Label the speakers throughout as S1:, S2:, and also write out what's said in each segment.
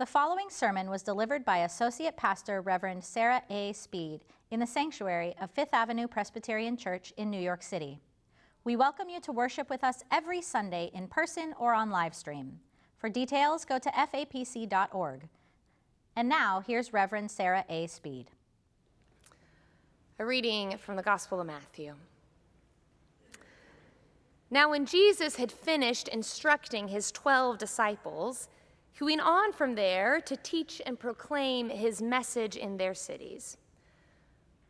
S1: The following sermon was delivered by Associate Pastor Reverend Sarah A. Speed in the sanctuary of Fifth Avenue Presbyterian Church in New York City. We welcome you to worship with us every Sunday in person or on live stream. For details, go to fapc.org. And now, here's Reverend Sarah A. Speed.
S2: A reading from the Gospel of Matthew. Now, when Jesus had finished instructing his twelve disciples, he went on from there to teach and proclaim his message in their cities.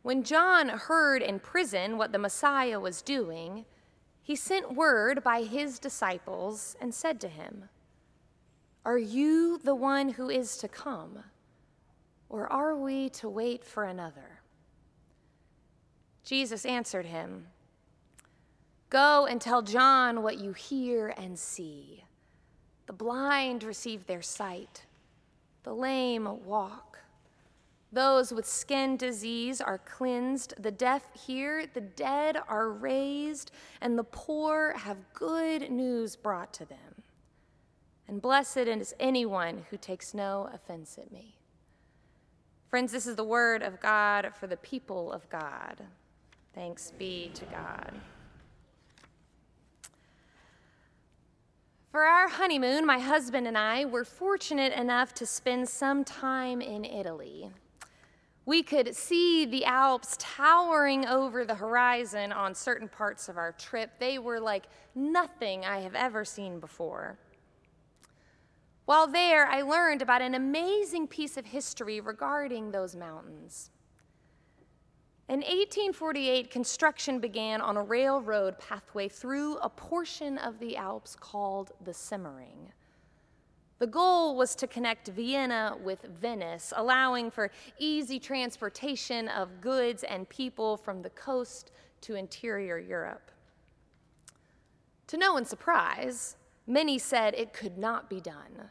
S2: When John heard in prison what the Messiah was doing, he sent word by his disciples and said to him, Are you the one who is to come, or are we to wait for another? Jesus answered him, Go and tell John what you hear and see. The blind receive their sight, the lame walk. Those with skin disease are cleansed, the deaf hear, the dead are raised, and the poor have good news brought to them. And blessed is anyone who takes no offense at me. Friends, this is the word of God for the people of God. Thanks be to God. For our honeymoon, my husband and I were fortunate enough to spend some time in Italy. We could see the Alps towering over the horizon on certain parts of our trip. They were like nothing I have ever seen before. While there, I learned about an amazing piece of history regarding those mountains. In 1848, construction began on a railroad pathway through a portion of the Alps called the Semmering. The goal was to connect Vienna with Venice, allowing for easy transportation of goods and people from the coast to interior Europe. To no one's surprise, many said it could not be done.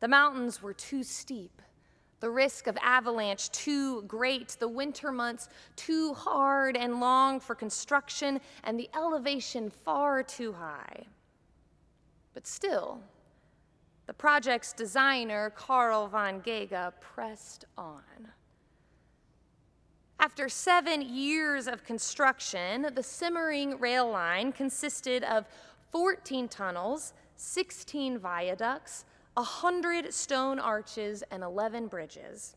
S2: The mountains were too steep the risk of avalanche too great, the winter months too hard and long for construction, and the elevation far too high. But still, the project's designer, Carl von Ghega, pressed on. After seven years of construction, the Semmering rail line consisted of 14 tunnels, 16 viaducts, 100 stone arches, and 11 bridges.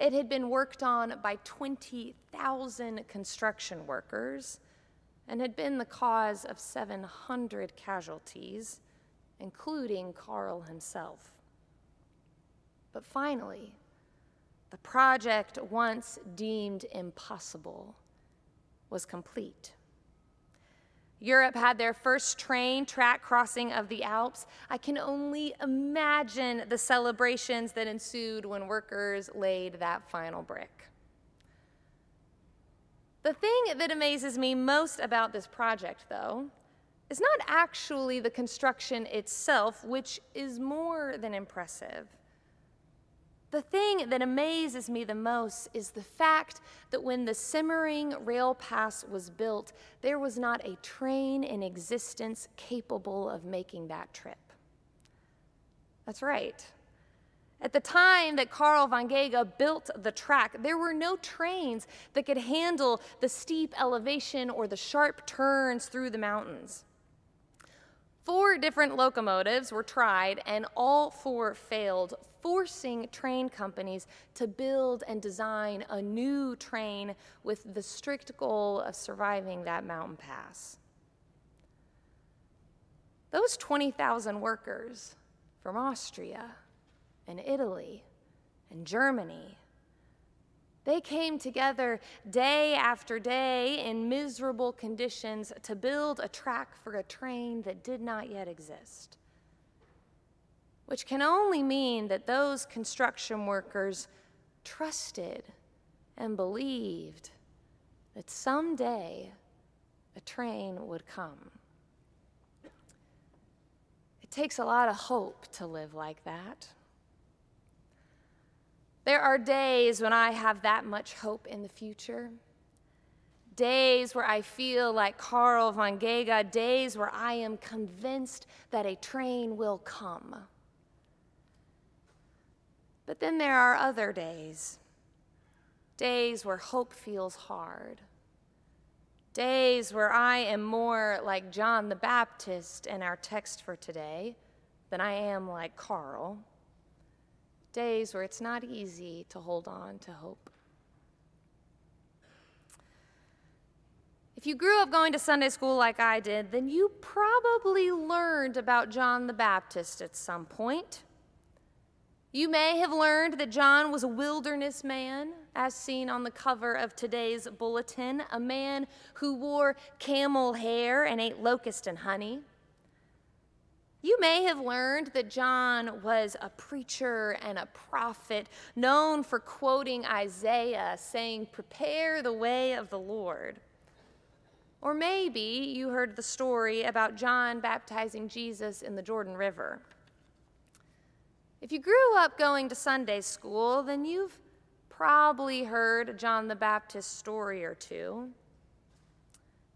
S2: It had been worked on by 20,000 construction workers and had been the cause of 700 casualties, including Carl himself. But finally, the project once deemed impossible was complete. Europe had their first train track crossing of the Alps. I can only imagine the celebrations that ensued when workers laid that final brick. The thing that amazes me most about this project, though, is not actually the construction itself, which is more than impressive. The thing that amazes me the most is the fact that when the Semmering rail pass was built, there was not a train in existence capable of making that trip. That's right. At the time that Carl von Ghega built the track, there were no trains that could handle the steep elevation or the sharp turns through the mountains. Four different locomotives were tried, and all four failed, forcing train companies to build and design a new train with the strict goal of surviving that mountain pass. Those 20,000 workers from Austria and Italy and Germany they came together day after day in miserable conditions to build a track for a train that did not yet exist. Which can only mean that those construction workers trusted and believed that someday a train would come. It takes a lot of hope to live like that. There are days when I have that much hope in the future. Days where I feel like Carl von Ghega, days where I am convinced that a train will come. But then there are other days, days where hope feels hard, days where I am more like John the Baptist in our text for today than I am like Carl, days where it's not easy to hold on to hope. If you grew up going to Sunday school like I did, then you probably learned about John the Baptist at some point. You may have learned that John was a wilderness man, as seen on the cover of today's bulletin, a man who wore camel hair and ate locust and honey. You may have learned that John was a preacher and a prophet, known for quoting Isaiah, saying, Prepare the way of the Lord. Or maybe you heard the story about John baptizing Jesus in the Jordan River. If you grew up going to Sunday school, then you've probably heard John the Baptist story or two.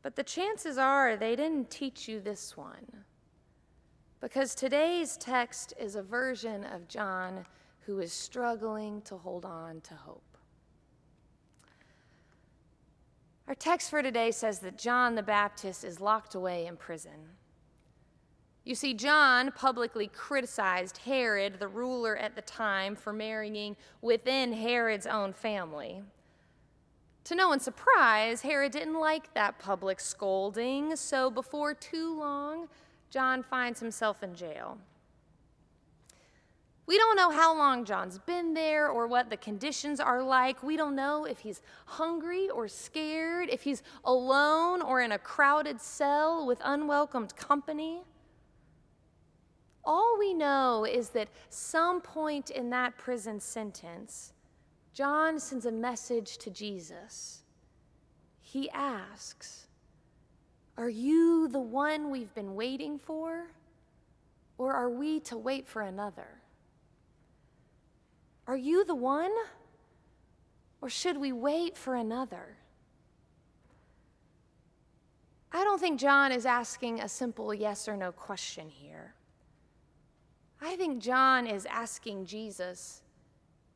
S2: But the chances are they didn't teach you this one. Because today's text is a version of John who is struggling to hold on to hope. Our text for today says that John the Baptist is locked away in prison. You see, John publicly criticized Herod, the ruler at the time, for marrying within Herod's own family. To no one's surprise, Herod didn't like that public scolding, so before too long, John finds himself in jail. We don't know how long John's been there or what the conditions are like. We don't know if he's hungry or scared, if he's alone or in a crowded cell with unwelcomed company. All we know is that some point in that prison sentence, John sends a message to Jesus. He asks, Are you the one we've been waiting for, or are we to wait for another? Are you the one? Or should we wait for another? I don't think John is asking a simple yes or no question here. I think John is asking Jesus,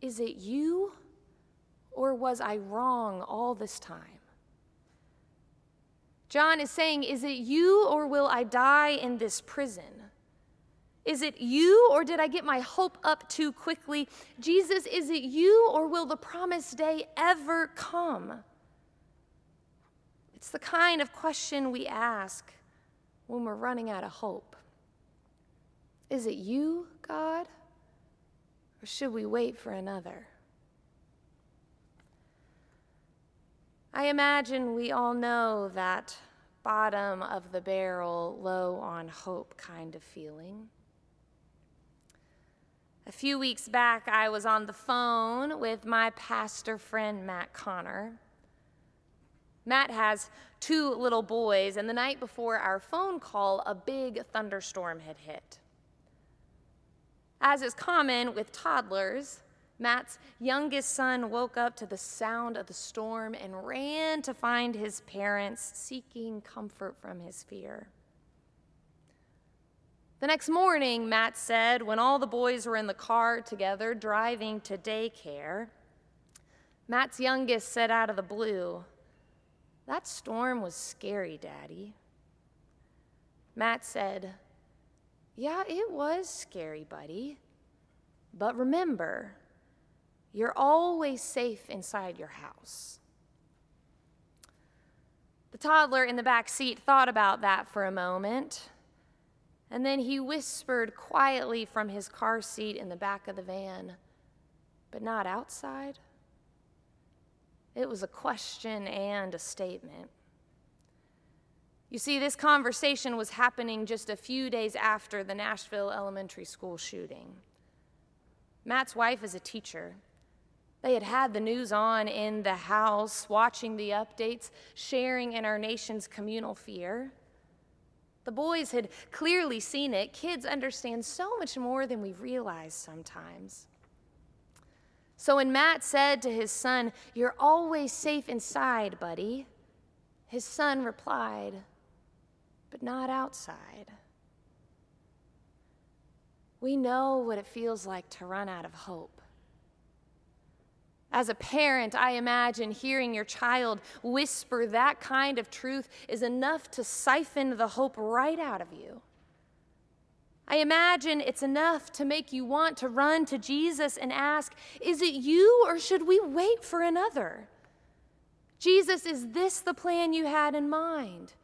S2: Is it you? Or was I wrong all this time? John is saying, Is it you or will I die in this prison? Is it you, or did I get my hope up too quickly? Jesus, is it you, or will the promised day ever come? It's the kind of question we ask when we're running out of hope. Is it you, God, or should we wait for another? I imagine we all know that bottom of the barrel, low on hope kind of feeling. A few weeks back, I was on the phone with my pastor friend, Matt Connor. Matt has two little boys, and the night before our phone call, a big thunderstorm had hit. As is common with toddlers, Matt's youngest son woke up to the sound of the storm and ran to find his parents, seeking comfort from his fear. The next morning, Matt said, when all the boys were in the car together driving to daycare, Matt's youngest said out of the blue, That storm was scary, Daddy. Matt said, Yeah, it was scary, buddy. But remember, you're always safe inside your house. The toddler in the back seat thought about that for a moment. And then he whispered quietly from his car seat in the back of the van, but not outside. It was a question and a statement. You see, this conversation was happening just a few days after the Nashville elementary school shooting. Matt's wife is a teacher. They had had the news on in the house, watching the updates, sharing in our nation's communal fear. The boys had clearly seen it. Kids understand so much more than we realize sometimes. So when Matt said to his son, You're always safe inside, buddy, his son replied, But not outside. We know what it feels like to run out of hope, As a parent, I imagine hearing your child whisper that kind of truth is enough to siphon the hope right out of you. I imagine it's enough to make you want to run to Jesus and ask, Is it you or should we wait for another? Jesus, is this the plan you had in mind?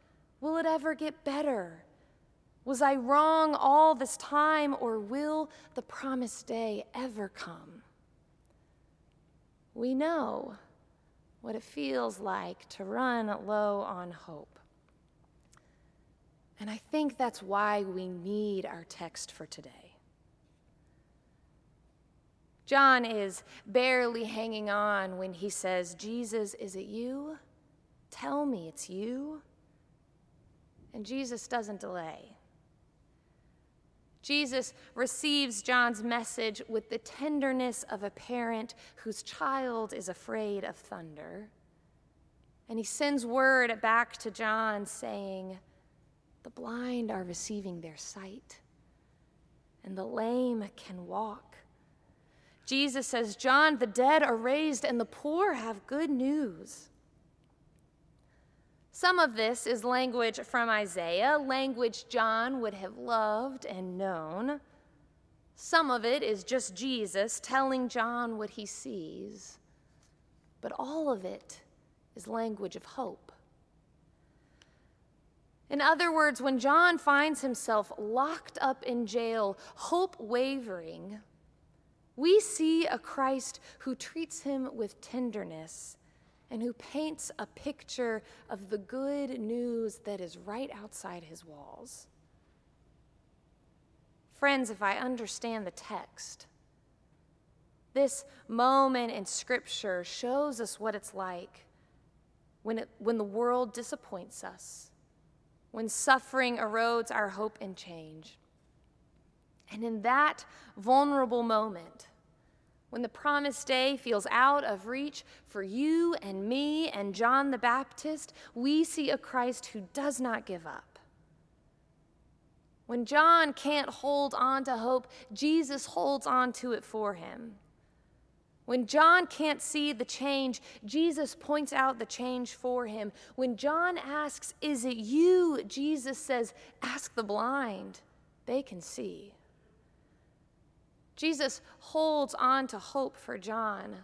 S2: Will it ever get better? Was I wrong all this time or will the promised day ever come? We know what it feels like to run low on hope. And I think that's why we need our text for today. John is barely hanging on when he says, Jesus, is it you? Tell me it's you. And Jesus doesn't delay. Jesus receives John's message with the tenderness of a parent whose child is afraid of thunder. And he sends word back to John saying, The blind are receiving their sight, and the lame can walk. Jesus says, John, the dead are raised, and the poor have good news. Some of this is language from Isaiah, language John would have loved and known. Some of it is just Jesus telling John what he sees. But all of it is language of hope. In other words, when John finds himself locked up in jail, hope wavering, we see a Christ who treats him with tenderness and who paints a picture of the good news that is right outside his walls. Friends, if I understand the text, this moment in Scripture shows us what it's like when, it, when the world disappoints us, when suffering erodes our hope and change. And in that vulnerable moment, when the promised day feels out of reach for you and me and John the Baptist, we see a Christ who does not give up. When John can't hold on to hope, Jesus holds on to it for him. When John can't see the change, Jesus points out the change for him. When John asks, Is it you? Jesus says, Ask the blind, they can see. Jesus holds on to hope for John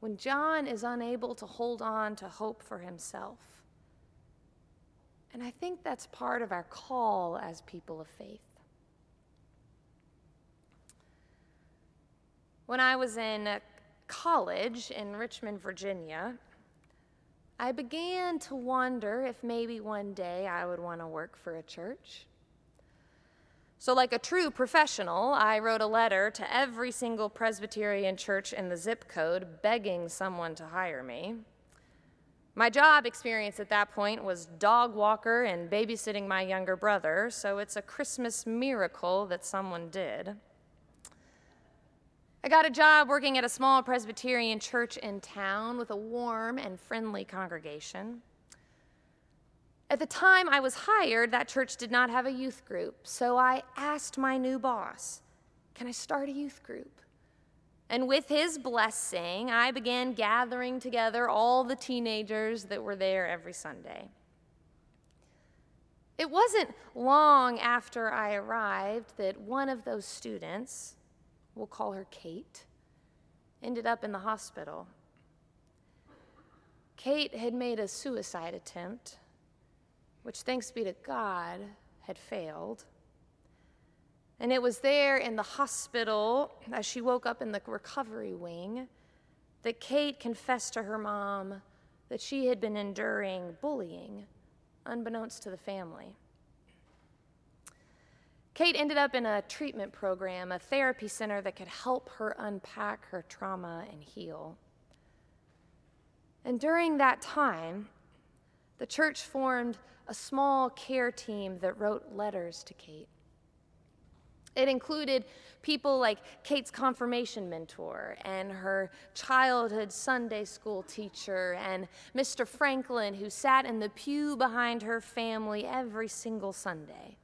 S2: when John is unable to hold on to hope for himself. And I think that's part of our call as people of faith. When I was in college in Richmond, Virginia, I began to wonder if maybe one day I would want to work for a church. So, like a true professional, I wrote a letter to every single Presbyterian church in the zip code begging someone to hire me. My job experience at that point was dog walker and babysitting my younger brother, so it's a Christmas miracle that someone did. I got a job working at a small Presbyterian church in town with a warm and friendly congregation. At the time I was hired, that church did not have a youth group, so I asked my new boss, Can I start a youth group? And with his blessing, I began gathering together all the teenagers that were there every Sunday. It wasn't long after I arrived that one of those students, we'll call her Kate, ended up in the hospital. Kate had made a suicide attempt which, thanks be to God, had failed. And it was there in the hospital, as she woke up in the recovery wing, that Kate confessed to her mom that she had been enduring bullying, unbeknownst to the family. Kate ended up in a treatment program, a therapy center that could help her unpack her trauma and heal. And during that time, the church formed a small care team that wrote letters to Kate. It included people like Kate's confirmation mentor and her childhood Sunday school teacher and Mr. Franklin, who sat in the pew behind her family every single Sunday.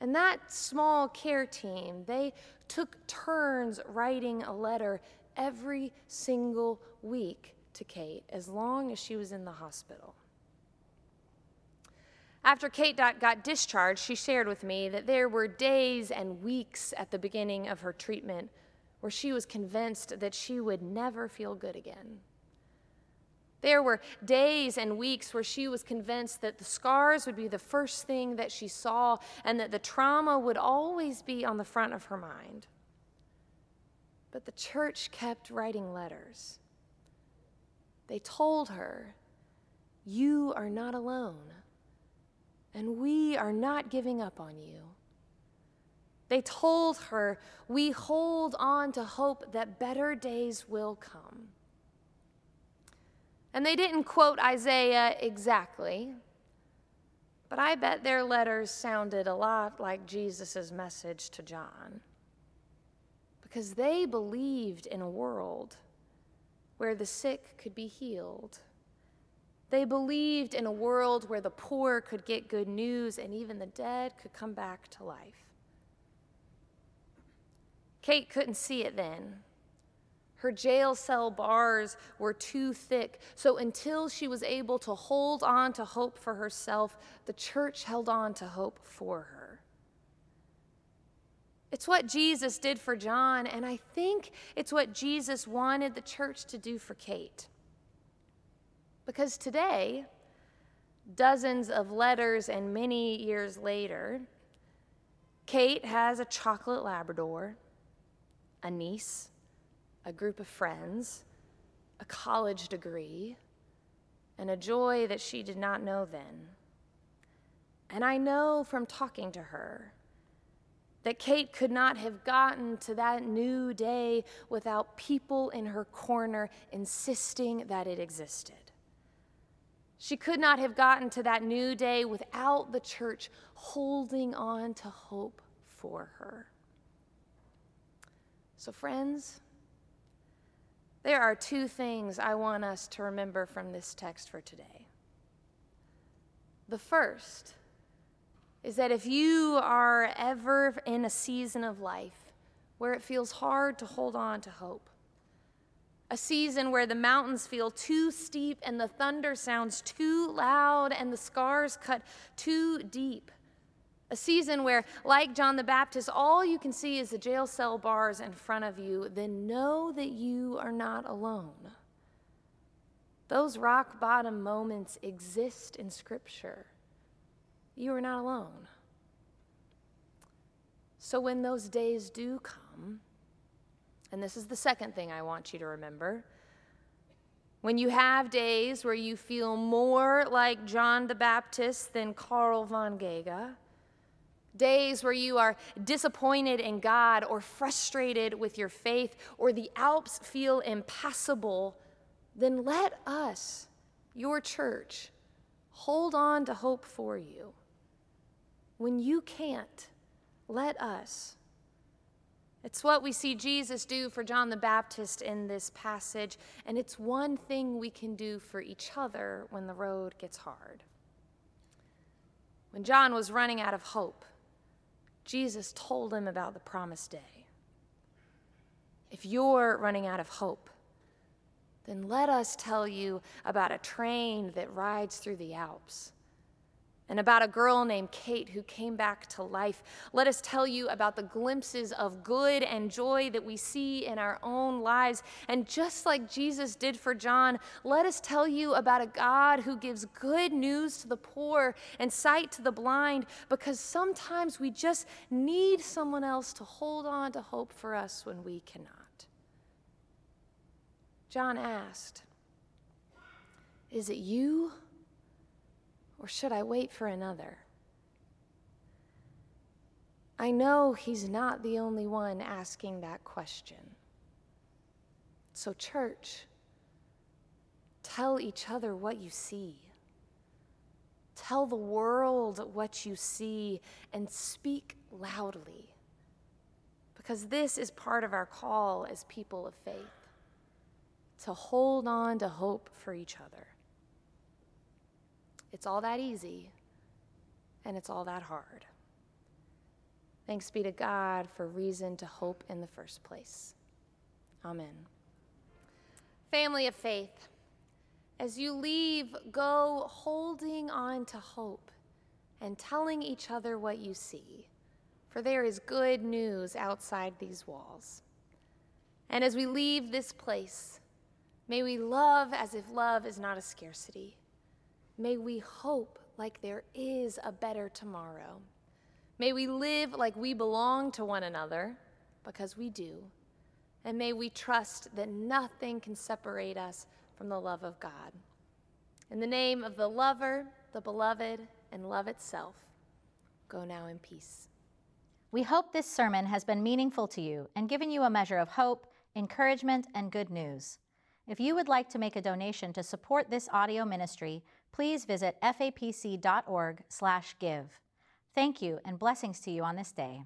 S2: And that small care team, they took turns writing a letter every single week to Kate as long as she was in the hospital. After Kate got discharged, she shared with me that there were days and weeks at the beginning of her treatment where she was convinced that she would never feel good again. There were days and weeks where she was convinced that the scars would be the first thing that she saw and that the trauma would always be on the front of her mind. But the church kept writing letters. They told her, You are not alone, and we are not giving up on you. They told her, We hold on to hope that better days will come. And they didn't quote Isaiah exactly, but I bet their letters sounded a lot like Jesus' message to John. Because they believed in a world where the sick could be healed. They believed in a world where the poor could get good news and even the dead could come back to life. Kate couldn't see it then. Her jail cell bars were too thick, so until she was able to hold on to hope for herself, the church held on to hope for her. It's what Jesus did for John, and I think it's what Jesus wanted the church to do for Kate. Because today, dozens of letters and many years later, Kate has a chocolate Labrador, a niece, a group of friends, a college degree, and a joy that she did not know then. And I know from talking to her that Kate could not have gotten to that new day without people in her corner insisting that it existed. She could not have gotten to that new day without the church holding on to hope for her. So, friends, there are two things I want us to remember from this text for today. The first is that if you are ever in a season of life where it feels hard to hold on to hope, a season where the mountains feel too steep and the thunder sounds too loud and the scars cut too deep, a season where, like John the Baptist, all you can see is the jail cell bars in front of you, then know that you are not alone. Those rock bottom moments exist in Scripture. You are not alone. So when those days do come, and this is the second thing I want you to remember. When you have days where you feel more like John the Baptist than Carl von Ghega, days where you are disappointed in God or frustrated with your faith or the Alps feel impassable, then let us, your church, hold on to hope for you. When you can't, let us. It's what we see Jesus do for John the Baptist in this passage, and it's one thing we can do for each other when the road gets hard. When John was running out of hope, Jesus told him about the promised day. If you're running out of hope, then let us tell you about a train that rides through the Alps and about a girl named Kate who came back to life. Let us tell you about the glimpses of good and joy that we see in our own lives. And just like Jesus did for John, let us tell you about a God who gives good news to the poor and sight to the blind because sometimes we just need someone else to hold on to hope for us when we cannot. John asked, Is it you? Or should I wait for another? I know he's not the only one asking that question. So, church, tell each other what you see. Tell the world what you see and speak loudly. Because this is part of our call as people of faith to hold on to hope for each other. It's all that easy, and it's all that hard. Thanks be to God for reason to hope in the first place. Amen. Family of faith, as you leave, go holding on to hope and telling each other what you see, for there is good news outside these walls. And as we leave this place, may we love as if love is not a scarcity. May we hope like there is a better tomorrow. May we live like we belong to one another, because we do. And may we trust that nothing can separate us from the love of God. In the name of the lover, the beloved, and love itself, go now in peace.
S1: We hope this sermon has been meaningful to you and given you a measure of hope, encouragement, and good news. If you would like to make a donation to support this audio ministry, please visit fapc.org/give. Thank you and blessings to you on this day.